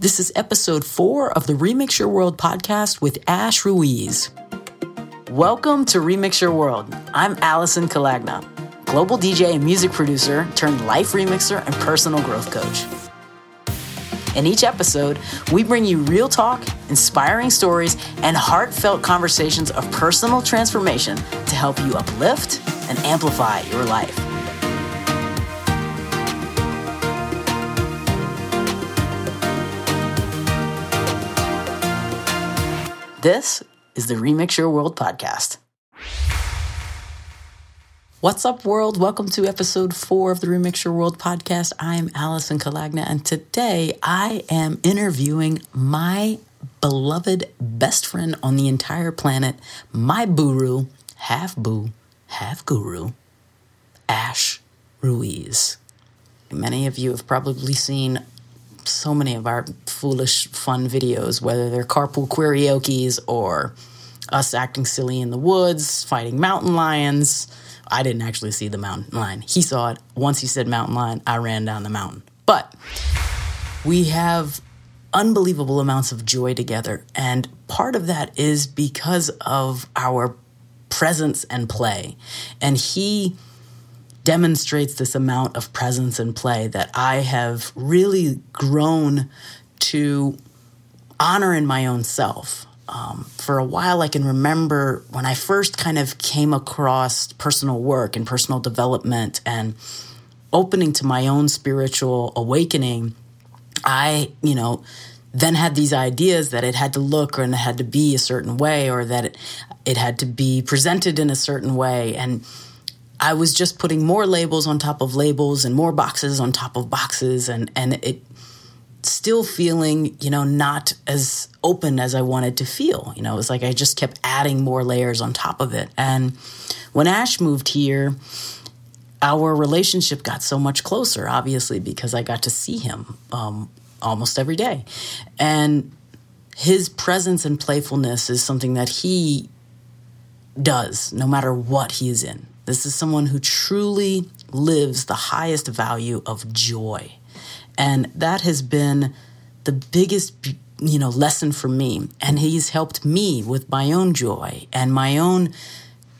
This is episode four of the Remix Your World podcast with Ash Ruiz. Welcome to Remix Your World. I'm Allison Kalagna, global DJ and music producer turned life remixer and personal growth coach. In each episode, we bring you real talk, inspiring stories, and heartfelt conversations of personal transformation to help you uplift and amplify your life. This is the Remix Your World podcast. What's up, world? Welcome to episode four of the Remix Your World podcast. I'm Allison Kalagna, and today I am interviewing my beloved best friend on the entire planet, my guru, half boo, half guru, Ash Ruiz. Many of you have probably seen so many of our foolish, fun videos, whether they're carpool karaoke's or us acting silly in the woods, fighting mountain lions. I didn't actually see the mountain lion. He saw it. Once he said mountain lion, I ran down the mountain. But we have unbelievable amounts of joy together. And part of that is because of our presence and play. And he demonstrates this amount of presence and play that I have really grown to honor in my own self. Um, for a while, I can remember when I first kind of came across personal work and personal development and opening to my own spiritual awakening. I, you know, then had these ideas that it had to look or and it had to be a certain way or that it, it had to be presented in a certain way. And I was just putting more labels on top of labels and more boxes on top of boxes and and it still feeling, you know, not as open as I wanted to feel. You know, it was like I just kept adding more layers on top of it. And when Ash moved here, our relationship got so much closer, obviously, because I got to see him um, almost every day. And his presence and playfulness is something that he does no matter what he is in. This is someone who truly lives the highest value of joy. And that has been the biggest you know lesson for me and he's helped me with my own joy and my own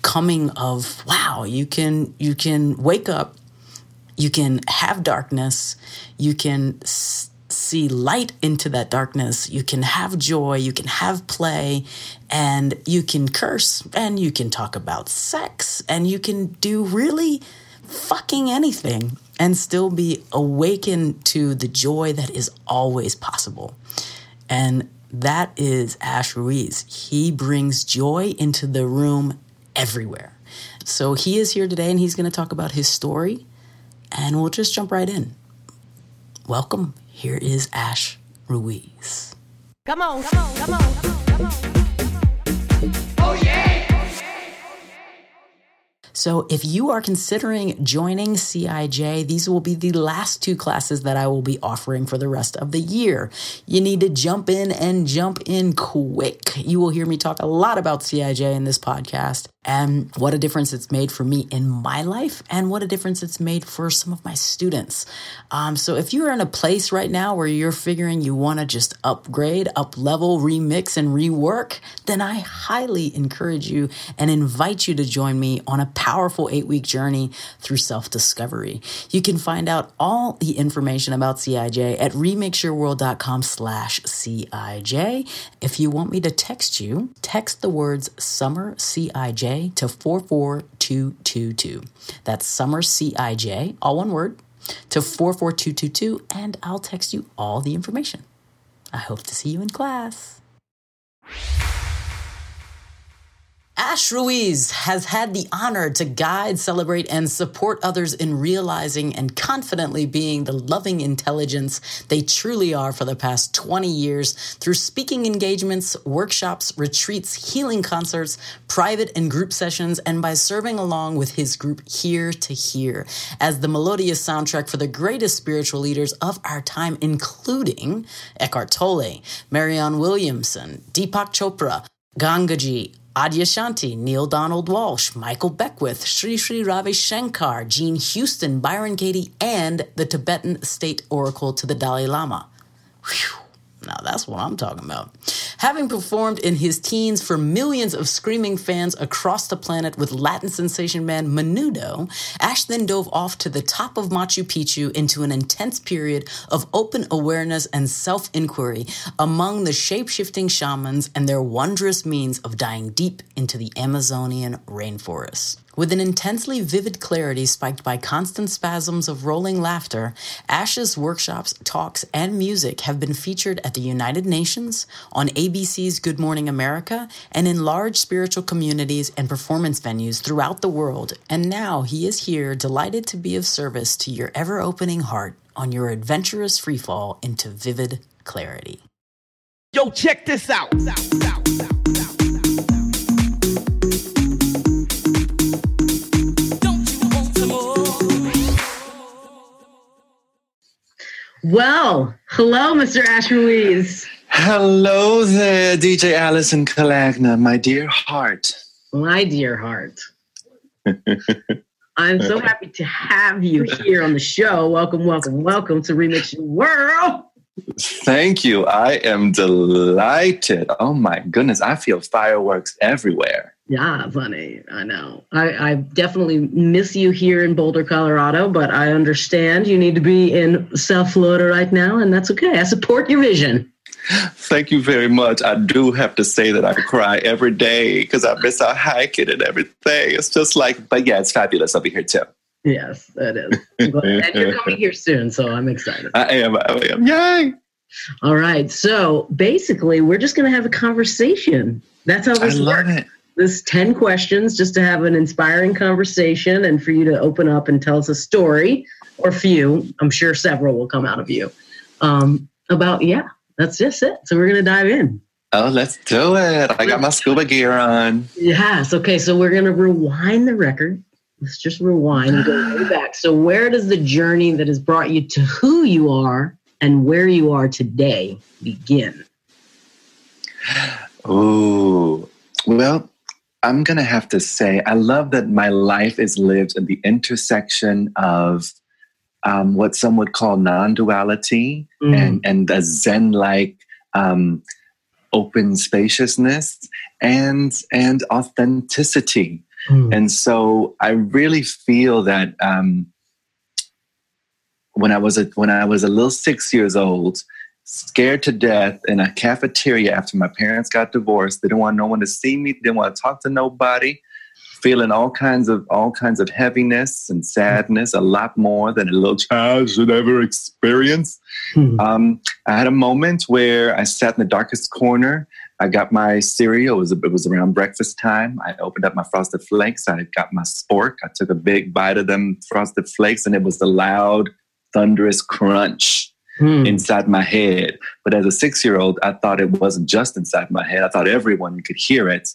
coming of wow you can you can wake up you can have darkness you can see light into that darkness. You can have joy, you can have play, and you can curse, and you can talk about sex, and you can do really fucking anything and still be awakened to the joy that is always possible. And that is Ash Ruiz. He brings joy into the room everywhere. So he is here today and he's going to talk about his story, and we'll just jump right in. Welcome. Here is Ash Ruiz. Come on, come on, come on, come on, come on. So, if you are considering joining CIJ, these will be the last two classes that I will be offering for the rest of the year. You need to jump in and jump in quick. You will hear me talk a lot about CIJ in this podcast and what a difference it's made for me in my life and what a difference it's made for some of my students. Um, so, if you're in a place right now where you're figuring you want to just upgrade, up level, remix, and rework, then I highly encourage you and invite you to join me on a powerful eight week journey through self discovery. You can find out all the information about CIJ at remixyourworld.com slash CIJ. If you want me to text you, text the words summer CIJ to 44222. That's summer CIJ, all one word, to 44222, and I'll text you all the information. I hope to see you in class. Ash Ruiz has had the honor to guide, celebrate, and support others in realizing and confidently being the loving intelligence they truly are for the past 20 years through speaking engagements, workshops, retreats, healing concerts, private and group sessions, and by serving along with his group Here to Here. As the melodious soundtrack for the greatest spiritual leaders of our time, including Eckhart Tolle, Marianne Williamson, Deepak Chopra, Gangaji, Adyashanti, Neale Donald Walsch, Michael Beckwith, Sri Sri Ravi Shankar, Jean Houston, Byron Katie, and the Tibetan state oracle to the Dalai Lama. Whew. Now that's what I'm talking about. Having performed in his teens for millions of screaming fans across the planet with Latin sensation band Menudo, Ash then dove off to the top of Machu Picchu into an intense period of open awareness and self inquiry among the shape shifting shamans and their wondrous means of dying deep into the Amazonian rainforests. With an intensely vivid clarity spiked by constant spasms of rolling laughter, Ash's workshops, talks, and music have been featured at the United Nations, on ABC's Good Morning America, and in large spiritual communities and performance venues throughout the world. And now he is here, delighted to be of service to your ever opening heart on your adventurous freefall into vivid clarity. Yo, check this out. Well, hello, Mr. Ash Ruiz. Hello there, DJ Allison Kalagna, my dear heart. My dear heart. I'm so happy to have you here on the show. Welcome, welcome, welcome to Remix Your World. Thank you. I am delighted. Oh my goodness, I feel fireworks everywhere. Yeah, funny. I know. I, I definitely miss you here in Boulder, Colorado, but I understand you need to be in South Florida right now, and that's okay. I support your vision. Thank you very much. I do have to say that I cry every day because I miss our hiking and everything. It's just like, but yeah, it's fabulous. I'll be here too. Yes, it is. and you're coming here soon, so I'm excited. I am. I am. Yay! All right. So basically, we're just going to have a conversation. That's how this I love works. it this 10 questions just to have an inspiring conversation and for you to open up and tell us a story or few. I'm sure several will come out of you. Um, about yeah that's just it. So we're gonna dive in. Oh let's do it. I got my scuba gear on. Yes. Okay. So we're gonna rewind the record. Let's just rewind and go way back. So where does the journey that has brought you to who you are and where you are today begin? Oh well I'm going to have to say, I love that my life is lived in the intersection of um, what some would call non duality mm. and, and a Zen like um, open spaciousness and, and authenticity. Mm. And so I really feel that um, when I was a, when I was a little six years old, scared to death in a cafeteria after my parents got divorced. They didn't want no one to see me, didn't want to talk to nobody, feeling all kinds of all kinds of heaviness and sadness, a lot more than a little child should ever experience. Mm-hmm. Um, I had a moment where I sat in the darkest corner. I got my cereal. It was, it was around breakfast time. I opened up my frosted flakes. I got my spork. I took a big bite of them frosted flakes, and it was the loud, thunderous crunch hmm. inside my head. But as a six year old, I thought it wasn't just inside my head. I thought everyone could hear it.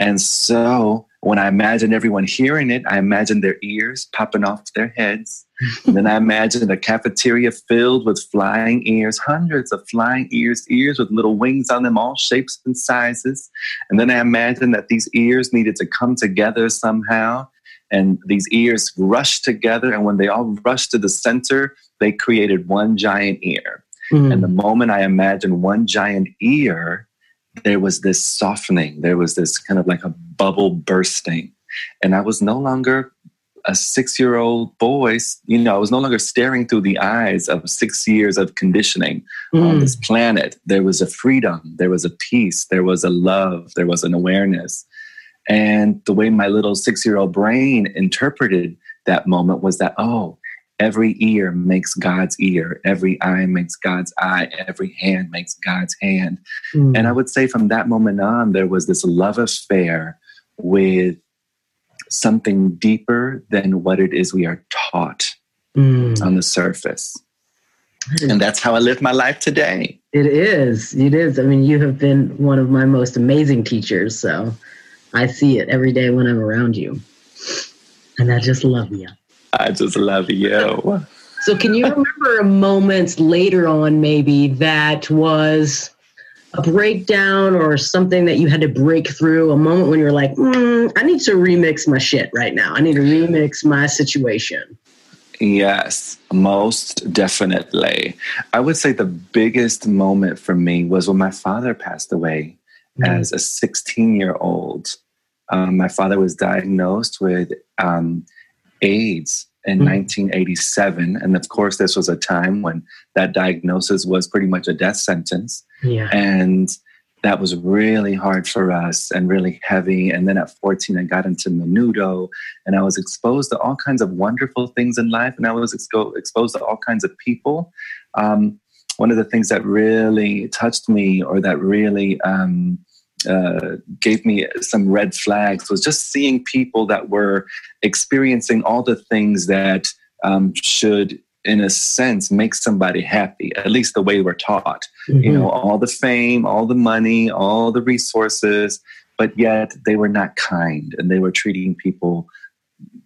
And so when I imagined everyone hearing it, I imagined their ears popping off their heads. and then I imagined a cafeteria filled with flying ears, hundreds of flying ears, ears with little wings on them, all shapes and sizes. And then I imagined that these ears needed to come together somehow. And these ears rushed together. And when they all rushed to the center, they created one giant ear. Mm-hmm. And the moment I imagined one giant ear, there was this softening, there was this kind of like a bubble bursting. And I was no longer a six year old boy, you know, I was no longer staring through the eyes of six years of conditioning mm. on this planet. There was a freedom, there was a peace, there was a love, there was an awareness. And the way my little six year old brain interpreted that moment was that, oh, Every ear makes God's ear. Every eye makes God's eye. Every hand makes God's hand. Mm. And I would say from that moment on, there was this love affair with something deeper than what it is we are taught mm. on the surface. And that's how I live my life today. It is. It is. I mean, you have been one of my most amazing teachers. So I see it every day when I'm around you. And I just love you. I just love you. So, can you remember a moment later on, maybe that was a breakdown or something that you had to break through? A moment when you're like, mm, I need to remix my shit right now. I need to remix my situation. Yes, most definitely. I would say the biggest moment for me was when my father passed away mm. as a 16 year old. Um, my father was diagnosed with um, AIDS in mm. 1987. And of course, this was a time when that diagnosis was pretty much a death sentence. Yeah. And that was really hard for us and really heavy. And then at 14, I got into Menudo and I was exposed to all kinds of wonderful things in life. And I was expo- exposed to all kinds of people. Um, one of the things that really touched me or that really um, uh, gave me some red flags was just seeing people that were experiencing all the things that um, should in a sense make somebody happy at least the way we're taught mm-hmm. you know all the fame all the money all the resources but yet they were not kind and they were treating people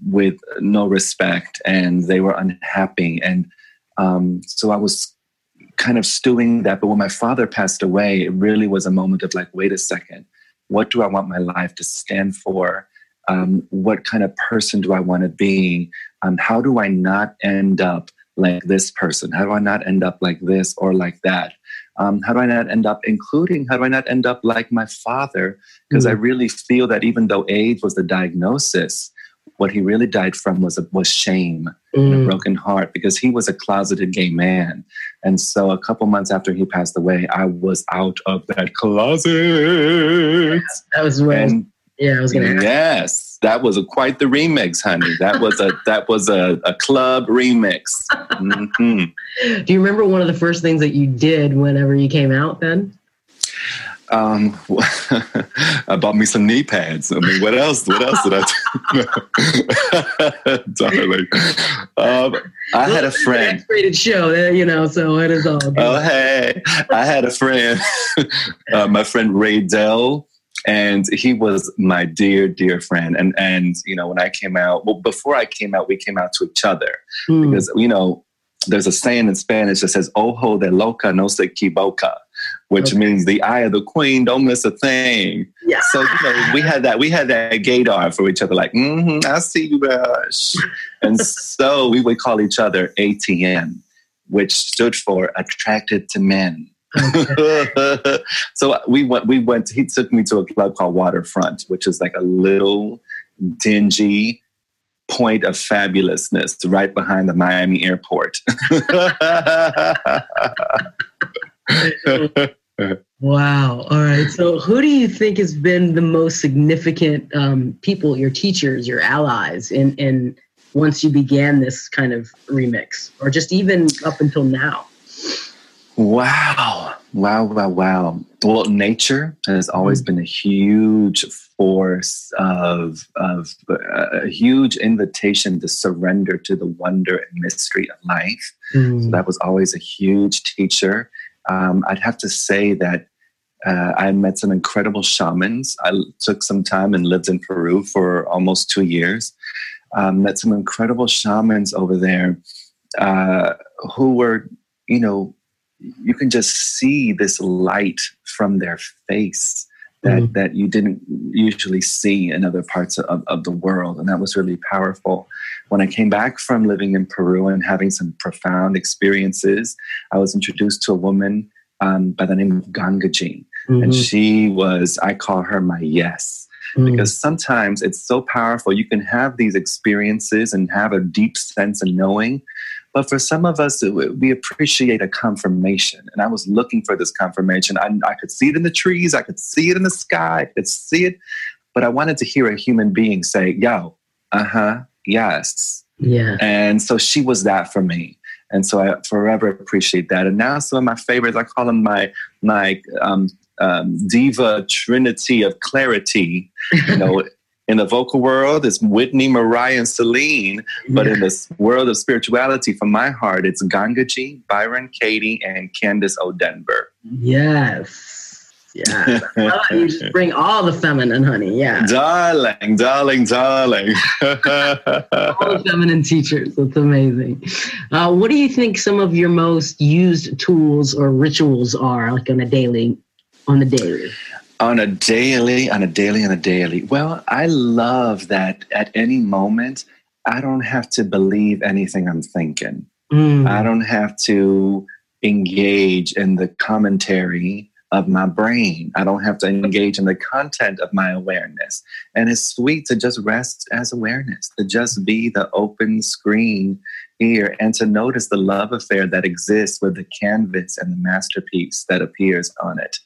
with no respect and they were unhappy and um, so i was kind of stewing that but when my father passed away it really was a moment of like wait a second what do i want my life to stand for um, what kind of person do i want to be um, how do i not end up like this person? How do I not end up like this or like that? Um, how do I not end up, including, how do I not end up like my father? Because mm. I really feel that even though AIDS was the diagnosis, what he really died from was a, was shame mm. and a mm. broken heart because he was a closeted gay man. And so a couple months after he passed away, I was out of that closet. That was when. Yeah, I was gonna. Yes, that was a, quite the remix, honey. That was a that was a, a club remix. Mm-hmm. Do you remember one of the first things that you did whenever you came out? Then. Um, I bought me some knee pads. I mean, what else? What else did I do? Darling. Um, I had a friend. Rated show, eh, you know, so it is all. Good. Oh, hey, I had a friend, uh, my friend Ray Dell and he was my dear dear friend and and you know when i came out well before i came out we came out to each other mm. because you know there's a saying in spanish that says ojo de loca no se equivoca which okay. means the eye of the queen don't miss a thing yeah. so you know we had that we had that gaydar for each other like mm-hmm, i see you Rush. and so we would call each other atm which stood for attracted to men Okay. so we went. We went. He took me to a club called Waterfront, which is like a little dingy point of fabulousness right behind the Miami airport. wow. All right. So, who do you think has been the most significant um, people, your teachers, your allies, in in once you began this kind of remix, or just even up until now? Wow. Wow, wow, wow. Well, nature has always mm. been a huge force of, of uh, a huge invitation to surrender to the wonder and mystery of life. Mm. So that was always a huge teacher. Um, I'd have to say that uh, I met some incredible shamans. I took some time and lived in Peru for almost two years. Um, met some incredible shamans over there uh, who were, you know, you can just see this light from their face that mm-hmm. that you didn't usually see in other parts of, of the world and that was really powerful when i came back from living in peru and having some profound experiences i was introduced to a woman um, by the name of gangaji mm-hmm. and she was i call her my yes mm. because sometimes it's so powerful you can have these experiences and have a deep sense of knowing but for some of us, we appreciate a confirmation. And I was looking for this confirmation. I, I could see it in the trees, I could see it in the sky, I could see it. But I wanted to hear a human being say, yo, uh huh, yes. Yeah. And so she was that for me. And so I forever appreciate that. And now some of my favorites, I call them my my um, um, diva trinity of clarity. You know, in the vocal world, it's Whitney, Mariah, and Celine. But yeah. in this world of spirituality, from my heart, it's Gangaji, Byron Katie, and Candice O'Denver. Yes. Yeah. you just bring all the feminine, honey. Yeah. Darling, darling, darling. all the feminine teachers. That's amazing. Uh, what do you think some of your most used tools or rituals are, like on a daily, on the daily? On a daily, on a daily, on a daily. Well, I love that at any moment I don't have to believe anything I'm thinking. Mm. I don't have to engage in the commentary of my brain. I don't have to engage in the content of my awareness. And it's sweet to just rest as awareness, to just be the open screen here and to notice the love affair that exists with the canvas and the masterpiece that appears on it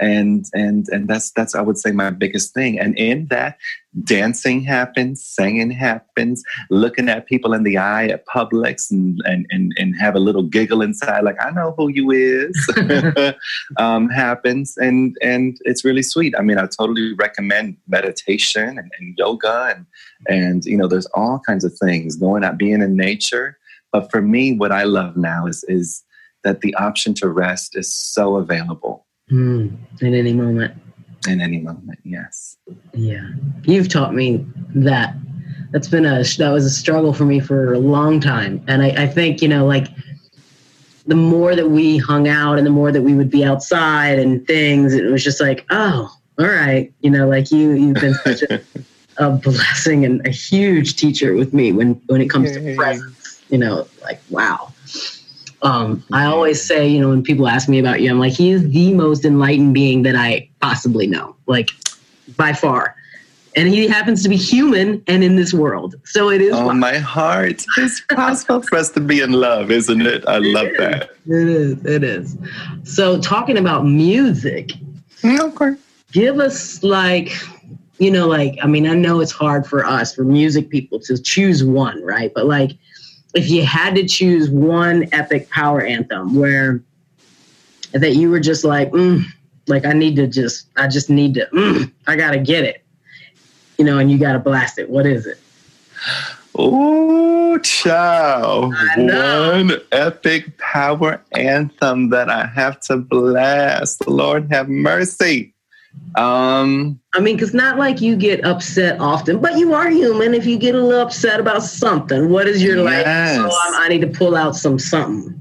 and and and that's that's i would say my biggest thing. And in that dancing happens singing happens looking at people in the eye at publix and and and, and have a little giggle inside like i know who you is um, happens. And and it's really sweet. I mean i totally recommend meditation and, and yoga and and you know there's all kinds of things going out being in nature. But for me what i love now is is that the option to rest is so available Mm. In any moment. in any moment yes Yeah. You've taught me that. That's been a that was a struggle for me for a long time. And I, I think, you know, like the more that we hung out and the more that we would be outside and things, it was just like, oh, all right. You know, like you you've been such a, a blessing and a huge teacher with me when when it comes to presence. You know, like wow. Um, I always say, you know, when people ask me about you, I'm like, he is the most enlightened being that I possibly know, like by far. And he happens to be human and in this world. So it is. oh my heart it's possible for us to be in love isn't it i love that It is. It is. So talking about music, okay give us like, you know, like, I mean, I know it's hard for us, for music people to choose one, right? But like, if you had to choose one epic power anthem where that you were just like, mm, like, I need to just, I just need to, mm, I got to get it, you know, and you got to blast it. What is it? Oh, child. One epic power anthem that I have to blast. Lord have mercy. Um, I mean, because not like you get upset often, but you are human. If you get a little upset about something, what is your like? Yes. Oh, I'm- I need to pull out some something.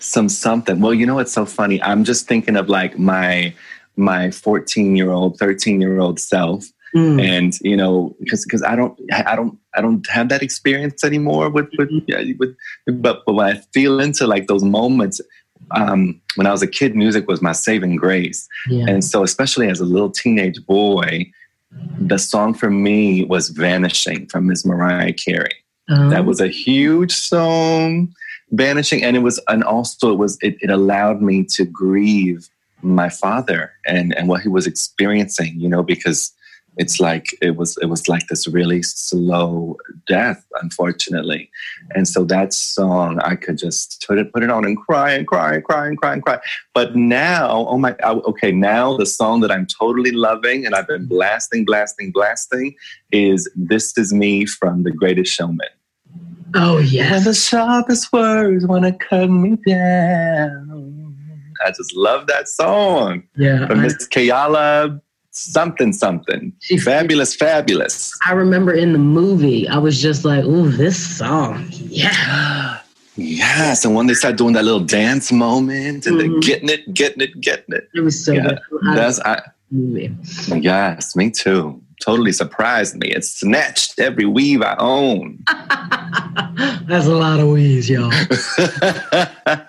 some something. Well, you know what's so funny? I'm just thinking of like my my 14 year old, 13 year old self. Mm. And you know, because because I don't I don't I don't have that experience anymore with with, yeah, with but but when I feel into like those moments, um, when I was a kid, music was my saving grace. Yeah. And so, especially as a little teenage boy, the song for me was Vanishing from Miss Mariah Carey. Um, That was a huge song, Vanishing. And it was, and also it was, it, it allowed me to grieve my father and, and what he was experiencing, you know, because it's like, it was, it was like this really slow death, unfortunately. And so that song, I could just put it, put it on and cry and cry and cry and cry and cry. But now, oh my, okay, now the song that I'm totally loving and I've been blasting, blasting, blasting is This Is Me from The Greatest Showman. oh When the sharpest words want to cut me down. I just love that song. Yeah. From Miss Keala something something. She- Fabulous, fabulous. I remember in the movie, I was just like, "Ooh, this song, yeah." Yes, and when they start doing that little dance moment and they're Mhm. getting it, getting it, getting it. It was so Yeah, good. I That's I movie. yes, me too. Totally surprised me. It snatched every weave I own. That's a lot of weaves, y'all.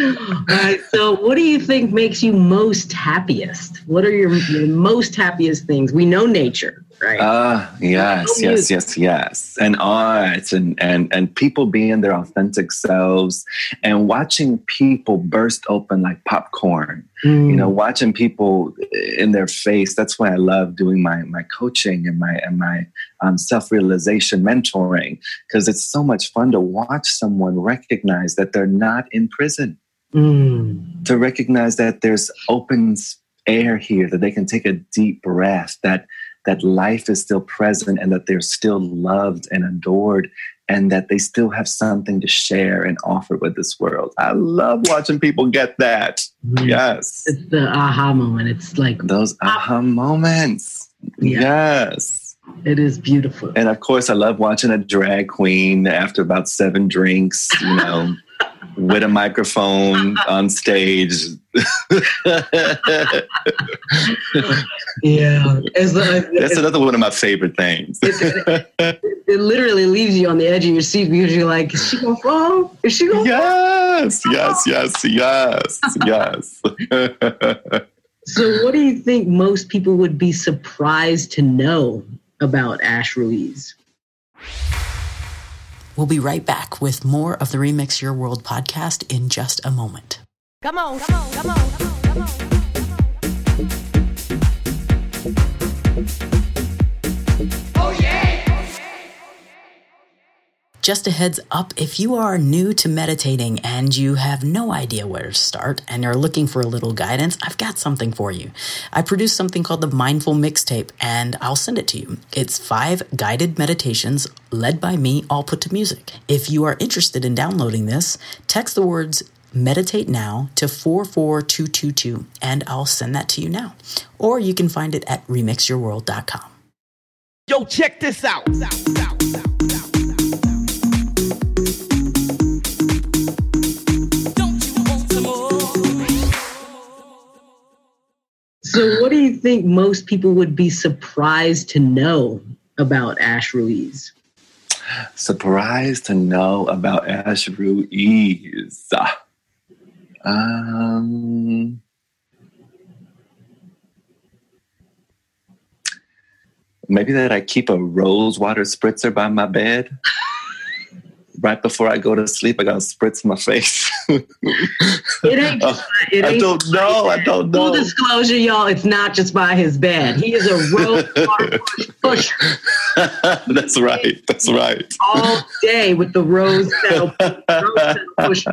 All right. So, what do you think makes you most happiest? What are your, your most happiest things? We know nature, right? Ah, yes, yes, music. yes, yes. And art and, and and people being their authentic selves and watching people burst open like popcorn. Mm. You know, watching people in their face. That's why I love doing my my coaching and my and my um, self realization mentoring because it's so much fun to watch someone recognize that they're not in prison Mm. to recognize that there's open air here that they can take a deep breath that that life is still present and that they're still loved and adored and that they still have something to share and offer with this world i love watching people get that Mm. yes It's the aha moment. It's like those aha moments Yeah. yes it is beautiful. and of course i love watching a drag queen after about seven drinks you know with a microphone on stage. Yeah, it's, That's another one of my favorite things. it literally leaves you on the edge of your seat because you're like, is she gonna fall? Is she gonna? yes, yes, yes, yes, yes. So, what do you think most people would be surprised to know about Ash Ruiz? We'll be right back with more of the Remix Your World podcast in just a moment. Come on, come on, come on, come on, come on. Just a heads up if you are new to meditating and you have no idea where to start and you're looking for a little guidance, I've got something for you. I produced something called the Mindful Mixtape and I'll send it to you. It's five guided meditations led by me, all put to music. If you are interested in downloading this, text the words meditate now to 44222 and I'll send that to you now. Or you can find it at remixyourworld.com. Yo, check this out. So, what do you think most people would be surprised to know about Ash Ruiz? Surprised to know about Ash Ruiz. Um, maybe that I keep a rose water spritzer by my bed. right before I go to sleep, I gotta spritz my face. It ain't. Oh, it I ain't don't know. I don't know. Full disclosure, y'all, it's not just by his bed. He is a road push pusher That's right. That's right. all day with the rose pedal, rose pedal push.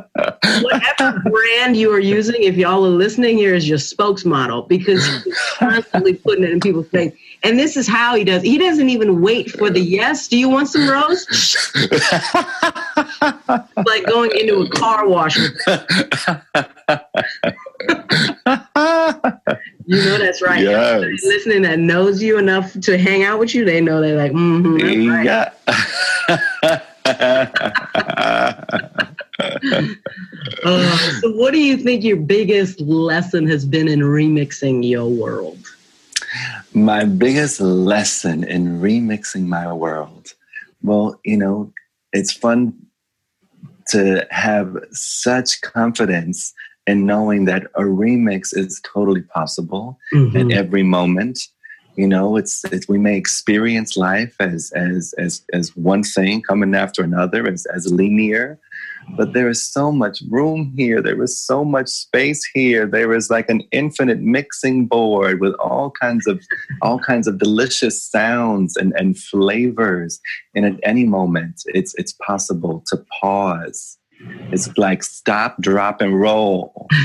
Whatever brand you are using, if y'all are listening, here is your spokesmodel because he's constantly putting it in people's face. And this is how he does. He doesn't even wait for the yes. Do you want some rose? like going into a car wash. You know that's right. Yes. Listening that knows you enough to hang out with you, they know they're like, mm-hmm, right. Yeah. Uh, so, what do you think your biggest lesson has been in remixing your world? My biggest lesson in remixing my world. Well, you know, it's fun to have such confidence in knowing that a remix is totally possible Mm-hmm. at every moment. You know, it's, it's we may experience life as as as as one thing coming after another, as as linear, but there is so much room here. There is so much space here. There is like an infinite mixing board with all kinds of all kinds of delicious sounds and, and flavors. And at any moment, it's it's possible to pause. It's like stop, drop, and roll.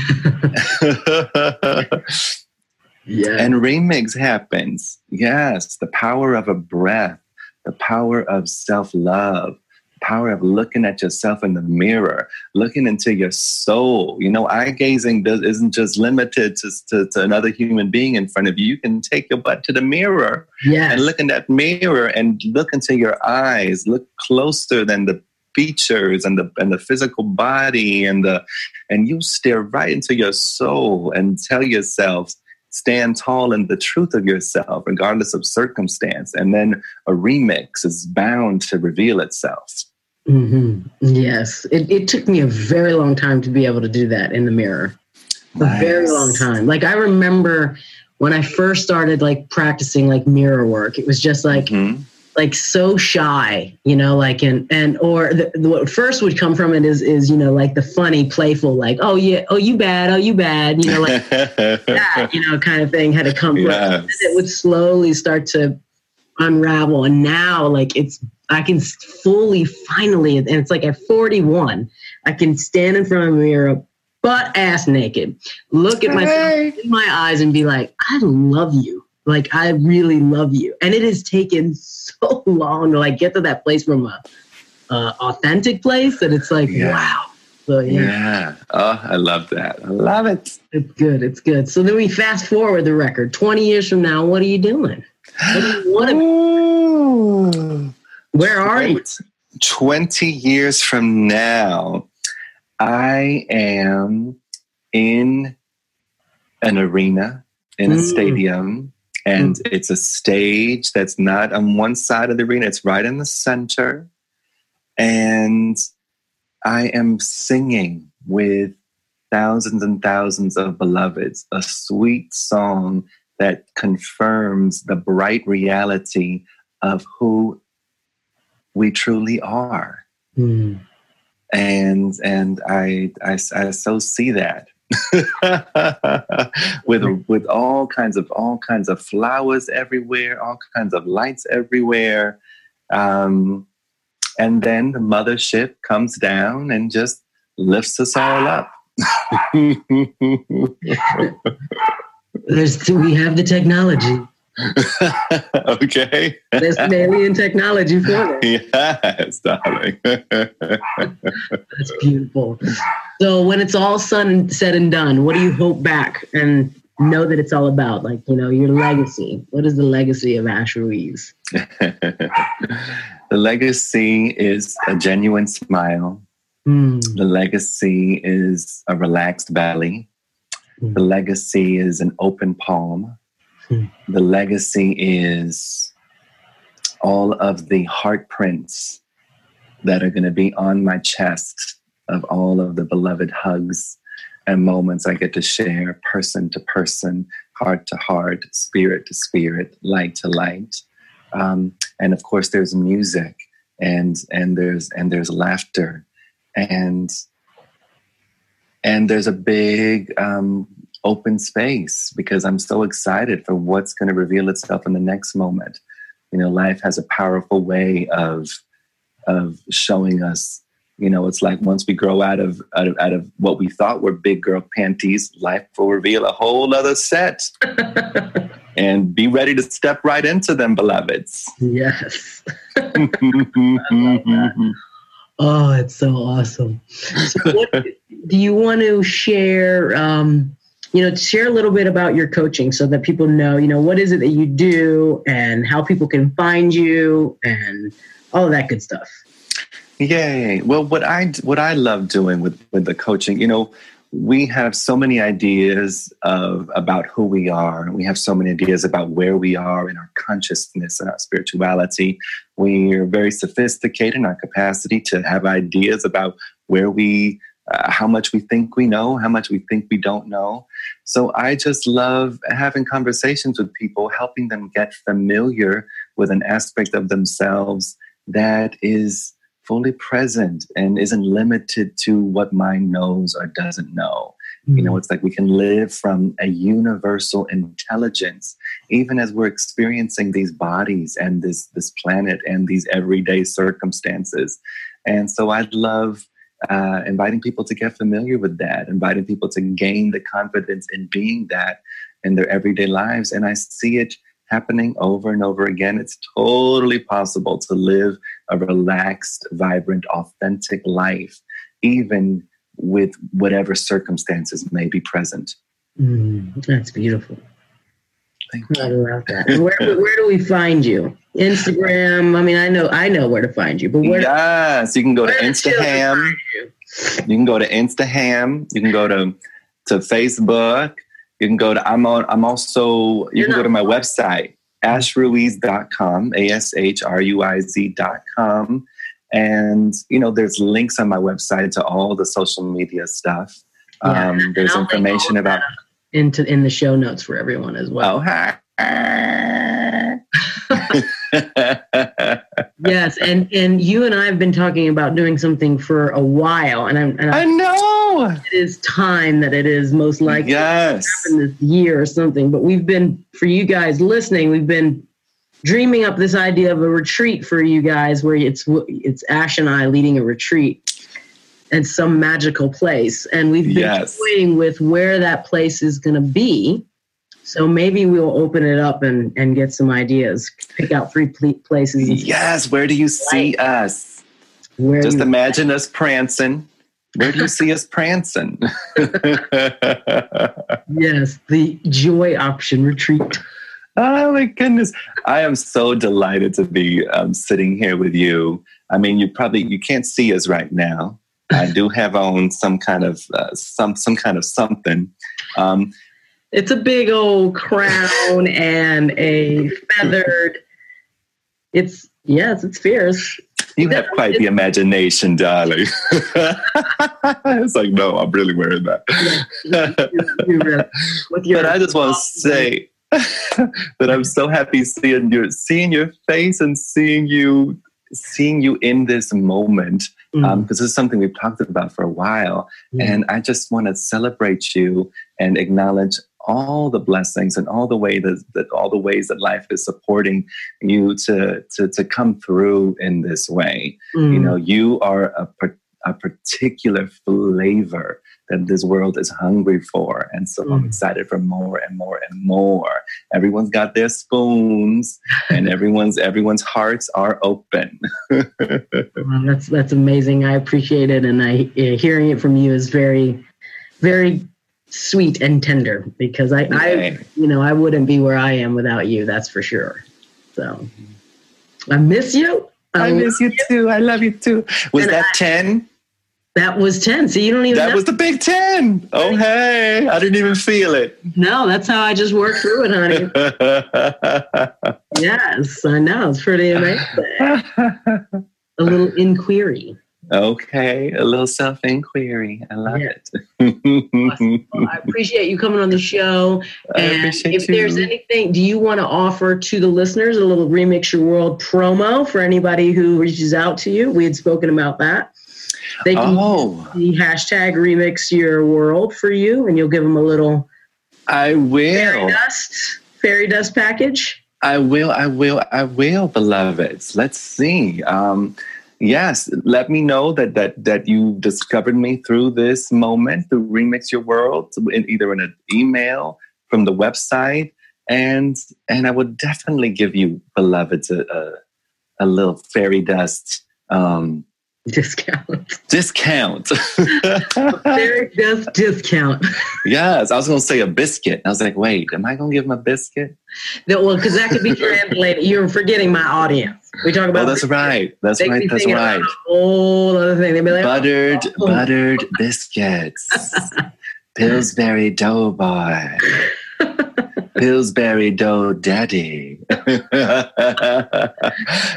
Yeah. and remix happens. Yes, the power of a breath, the power of self love, power of looking at yourself in the mirror, looking into your soul. You know, eye gazing does, isn't just limited to, to, to another human being in front of you. You can take your butt to the mirror yes. and look in that mirror and look into your eyes, look closer than the features and the and the physical body and the and you stare right into your soul and tell yourself stand tall in the truth of yourself regardless of circumstance and then a remix is bound to reveal itself hmm Yes. It, it took me a very long time to be able to do that in the mirror. A very long time. Like I remember when I first started like practicing like mirror work, it was just like Mhm. like so shy, you know, like and and or the, the, what first would come from it is is you know like the funny, playful, like oh yeah, oh you bad, oh you bad, you know, like that, you know, kind of thing had to come from. Yes. And it would slowly start to unravel, and now like it's I can fully finally, and it's like at 41, I can stand in front of a mirror, butt ass naked, look at myself in my eyes, and be like, I love you. Like I really love you, and it has taken so long to like get to that place from a uh, authentic place that it's like, Yeah. wow. So yeah, yeah oh i love that i love it it's good. It's good. So then we fast forward the record. 20 years from now, what are you doing? What do you want to, Ooh. Where are you? 20 years from now, I am in an arena, in a Mm. stadium, and it's a stage that's not on one side of the arena, it's right in the center. And I am singing with thousands and thousands of beloveds a sweet song that confirms the bright reality of who we truly are Mm. and and I, I I so see that with with all kinds of all kinds of flowers everywhere, all kinds of lights everywhere, um, and then the mothership comes down and just lifts us all up. There's we have the technology. okay. There's some alien technology for that. yes, darling. That's beautiful. So when it's all sun said and done, what do you hope back and know that it's all about? Like, you know, your legacy. What is the legacy of Ash Ruiz? the legacy is a genuine smile. Mm. The legacy is a relaxed belly. The legacy is an open palm. The legacy is all of the heart prints that are going to be on my chest of all of the beloved hugs and moments I get to share person to person, heart to heart, spirit to spirit, light to light. Um, and of course, there's music and and there's and there's laughter and and there's a big um, open space because I'm so excited for what's going to reveal itself in the next moment. You know, life has a powerful way of of showing us. You know, it's like once we grow out of out of, out of what we thought were big girl panties, life will reveal a whole other set. and be ready to step right into them, beloveds. Yes. Oh, it's so awesome. So what do you want to share? Um, you know, share a little bit about your coaching so that people know, you know, what is it that you do and how people can find you and all of that good stuff. Yay! Well, what I what I love doing with with the coaching, you know, we have so many ideas of about who we are, and we have so many ideas about where we are in our consciousness and our spirituality. We are very sophisticated in our capacity to have ideas about where we, uh, how much we think we know, how much we think we don't know. So I just love having conversations with people, helping them get familiar with an aspect of themselves that is fully present and isn't limited to what mind knows or doesn't know. You know, it's like we can live from a universal intelligence, even as we're experiencing these bodies and this this planet and these everyday circumstances. And so I'd love uh, inviting people to get familiar with that, inviting people to gain the confidence in being that in their everyday lives. And I see it happening over and over again. It's totally possible to live a relaxed, vibrant, authentic life, even with whatever circumstances may be present. Mm, that's beautiful. Thank I love that. Where, where do we find you? Instagram. I mean, I know I know where to find you, but where? Yes, you can go to where do children Instaham. you? You can go to Instaham. You can go to to Facebook. You can go to I'm on I'm also you You're can go to my website, ashruiz.com, A-S-H-R-U-I-Z.com. And you know, there's links on my website to all the social media stuff. Yeah, um, there's I'll link all information about that into in the show notes for everyone as well. oh hi. Yes, and and you and I have been talking about doing something for a while, and I'm and I I, know. it is time that it is most likely Yes. in this year or something. But we've been for you guys listening, we've been dreaming up this idea of a retreat for you guys, where it's it's Ash and I leading a retreat in some magical place, and we've been Yes. toying with where that place is going to be. So maybe we'll open it up and, and get some ideas. Pick out three pl- places. Yes. Where do you see us? Where Just imagine us prancing. Where do you see us prancing? yes, the joy option retreat. oh my goodness! I am so delighted to be um, sitting here with you. I mean, you probably you can't see us right now, I do have on some kind of uh, some some kind of something. Um, It's a big old crown and a feathered. It's yes, it's fierce. you have quite the imagination, darling. it's like, no, I'm really wearing that. You really- With your but I just want to say that I'm so happy seeing your seeing your face and seeing you seeing you in this moment Mm. um, because this is something we've talked about for a while. Yeah. And I just want to celebrate you and acknowledge all the blessings and all the way that, that all the ways that life is supporting you to to, to come through in this way. Mm. You know, you are a, a particular flavor that this world is hungry for. And so I'm Mm. excited for more and more and more. Everyone's got their spoons and everyone's everyone's hearts are open. Wow, that's that's amazing. I appreciate it, and I hearing it from you is very, very sweet and tender because I, I, you know, I wouldn't be where I am without you. That's for sure. So, I miss you. I Um, miss you too. I love you too. Was And that I- 10? That was ten. So you don't even That know. was the big 10. Oh, hey. I didn't even feel it. no, that's how I just worked through it, honey. yes, I know. It's pretty amazing. A little inquiry. okay. A little self inquiry. I love Yeah. it. Well, I appreciate you coming on the show. I And if there's anything, do you want to offer to the listeners a little Remix Your World promo for anybody who reaches out to you? We had spoken about that. They can Oh, the hashtag Remix Your World for you, and you'll give them a little I will fairy will. dust, fairy dust package. I will, I will, I will, beloveds. Let's see. Um, yes, let me know that that that you discovered me through this moment, through Remix Your World, in either in an email from the website, and and I would definitely give you, beloveds, a a, a little fairy dust um, Discount. discount. dust discount. yes, I was going to say a biscuit. I was like, wait, am I going to give him a biscuit? That- well, because that could be translated. You're forgetting my audience. We talk about Oh, that's right. That's They right. That's right. whole other thing. They'd be like, buttered oh. buttered biscuits pillsbury dough boy. pillsbury dough daddy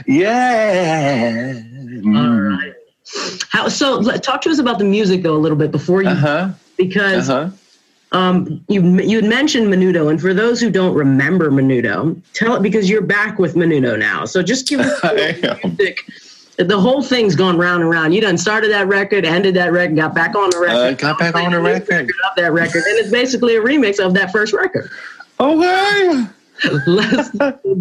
yeah All mm. right. How so? Talk to us about the music though a little bit before you, uh-huh because uh-huh um, you you had mentioned Menudo, and for those who don't remember Menudo, tell it because you're back with Menudo now. So just give us a I little am. music. The whole thing's gone round and round. You done started that record, ended that record, got back on the record, Uh, got back on the record. of that record, and it's basically a remix of that first record. okay Let's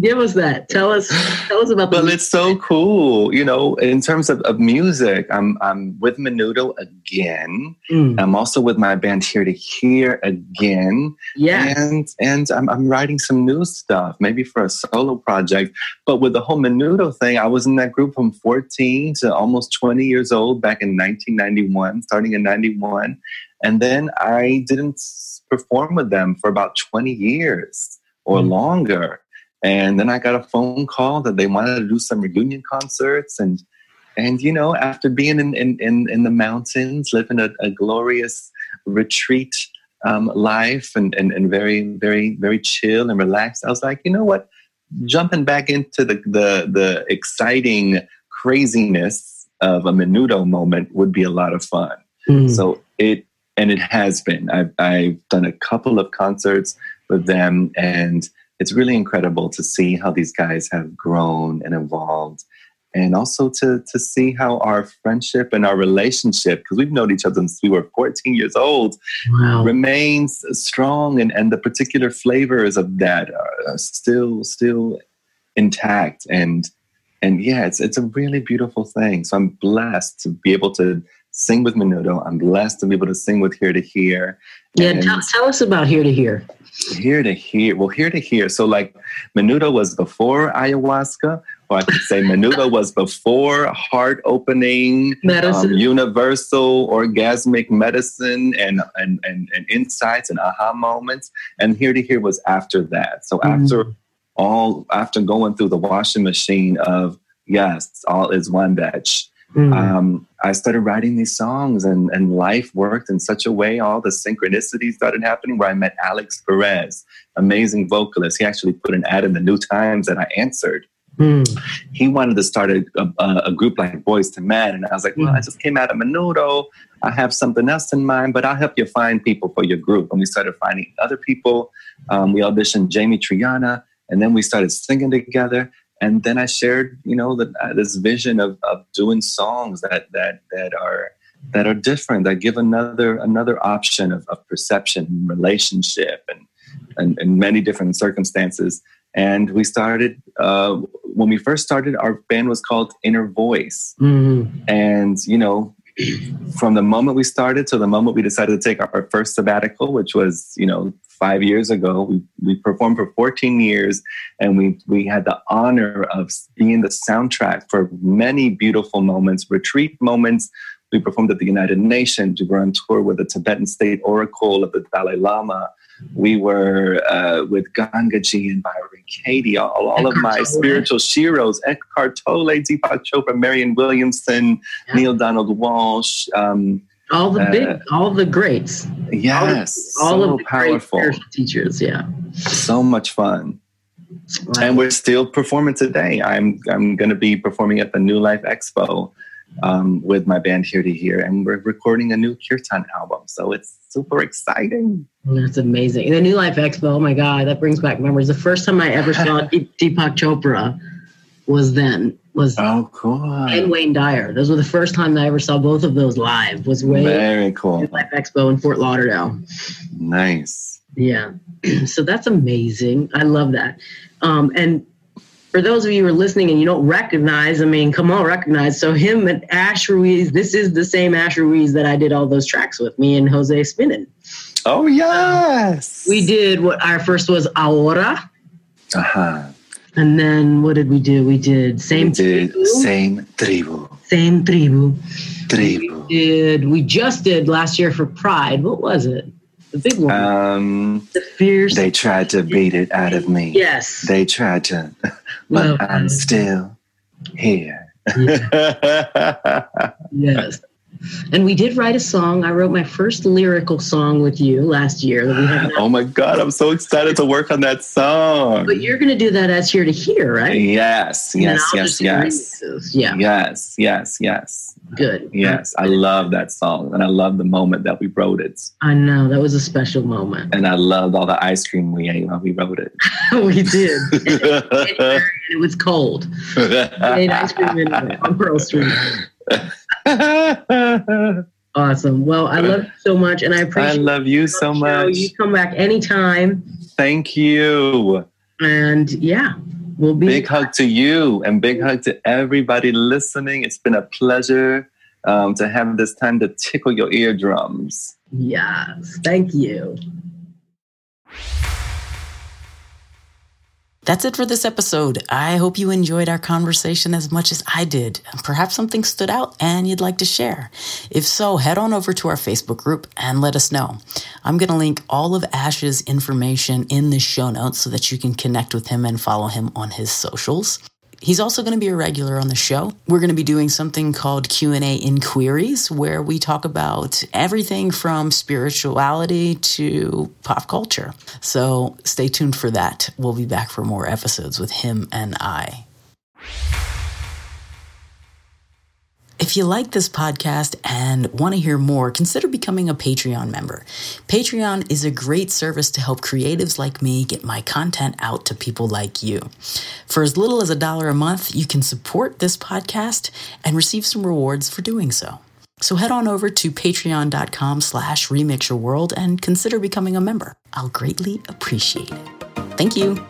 give us that. Tell us, tell us about the. well it's so cool. You know in terms of, of music i'm i'm with menudo again. Mm, i'm also with my band here to hear again. Yes. and and I'm, I'm writing some new stuff maybe for a solo project. But with the whole menudo thing i was in that group from 14 to almost 20 years old back in 1991 starting in 91 and then i didn't perform with them for about 20 years or Mm. longer and then i got a phone call that they wanted to do some reunion concerts and and you know after being in in, in, in the mountains living a, a glorious retreat um, life and, and, and very, very, very chill and relaxed. I was like, you know what? Jumping back into the, the, the exciting craziness of a menudo moment would be a lot of fun. Mm. So it, and it has been. I've, I've done a couple of concerts with them, and it's really incredible to see how these guys have grown and evolved. And also to, to see how our friendship and our relationship, because we've known each other since we were 14 years old, wow. remains strong and, and the particular flavors of that are still still intact and and yeah it's it's a really beautiful thing so i'm blessed to be able to sing with menudo i'm blessed to be able to sing with here to hear Yeah, tell, tell us about Here to Hear. here to hear well here to hear so like menudo was before ayahuasca or i could say menudo was before heart opening Medicine. um, universal orgasmic medicine and, and, and, and insights and aha moments. And Here to Hear was after that. So Mm. after all, after going through the washing machine of, yes, all is one batch, Mm. um, I started writing these songs, and, and life worked in such a way. All the synchronicities started happening where I met Alex Perez, amazing vocalist. He actually put an ad in the New Times that I answered. Mm. He wanted to start a, a, a group like Boyz II Men, and I was like, well, I just came out of Menudo. I have something else in mind, but I'll help you find people for your group. And we started finding other people. Um, we auditioned Jamie Triana, and then we started singing together. And then I shared, you know, the, uh, this vision of, of doing songs that that that are that are different, that give another another option of, of perception, and relationship, and, and and many different circumstances. And we started uh, when we first started. Our band was called Inner Voice, Mm. and you know, from the moment we started to the moment we decided to take our, first sabbatical, which was you know five years ago, we we performed for 14 years, and we we had the honor of being the soundtrack for many beautiful moments, retreat moments. We performed at the United Nations. We were on tour with the Tibetan State Oracle of the Dalai Lama. We were uh, with Gangaji and Byron Katie, all, all of my Tolle. spiritual heroes, Eckhart Tolle, Deepak Chopra, Marianne Williamson, Yeah. Neale Donald Walsch. Um, All the Uh, big, all the greats, yes, all so of the great powerful, spiritual teachers. Yeah. so much fun. Wow. and we're still performing today. I'm I'm going to be performing at the New Life Expo um, with my band Here to Hear, and we're recording a new kirtan album. So it's super exciting. That's amazing. The New Life Expo, oh my God, that brings back memories. The first time I ever saw Deepak Chopra was then, was Oh, cool! and Wayne Dyer. Those were the first time I ever saw both of those live, was Wayne Very cool. New Life Expo in Fort Lauderdale. Nice. Yeah. so that's amazing. I love that. Um, and for those of you who are listening and you don't recognize, I mean, come on, recognize. So him and Ash Ruiz, this is the same Ash Ruiz that I did all those tracks with, me and Jose Spinnin. Oh yes. We did what our first was Ahora. Uh huh. And then what did we do? We did Same We did Tribu. same tribu. Same Tribu. Tribu. We Did we just did last year for Pride? What was it? The big one. Um, the Fierce. they tried to beat it out of me. yes. They tried to, but Well, I'm still here. Yes. And we did write a song. I wrote my first lyrical song with you last year that we have oh my god, I'm so excited to work on that song. But you're going to do that as here to hear, right? Yes, yes, yes, yes. Yeah, Yes, yes, yes, good. yes. I love that song and I love the moment that we wrote it. I know that was a special moment. And I loved all the ice cream we ate while we wrote it. we did. It was cold. We ate ice cream anyway on Pearl Street. Awesome. Well, I love you so much, and I appreciate. I love you so much. You come back anytime, Thank you. and yeah, we'll be Big hug to you and big hug to everybody listening. It's been a pleasure um, to have this time to tickle your eardrums. Yes, thank you. That's it for this episode. I hope you enjoyed our conversation as much as I did. Perhaps something stood out and you'd like to share. If so, head on over to our Facebook group and let us know. I'm going to link all of Ash's information in the show notes so that you can connect with him and follow him on his socials. He's also going to be a regular on the show. We're going to be doing something called Q&A inquiries where we talk about everything from spirituality to pop culture. So stay tuned for that. We'll be back for more episodes with him and I. If you like this podcast and want to hear more, consider becoming a Patreon member. Patreon is a great service to help creatives like me get my content out to people like you. For as little as a dollar a month, you can support this podcast and receive some rewards for doing so. So head on over to patreon.com slash remixyourworld and consider becoming a member. I'll greatly appreciate it. Thank you.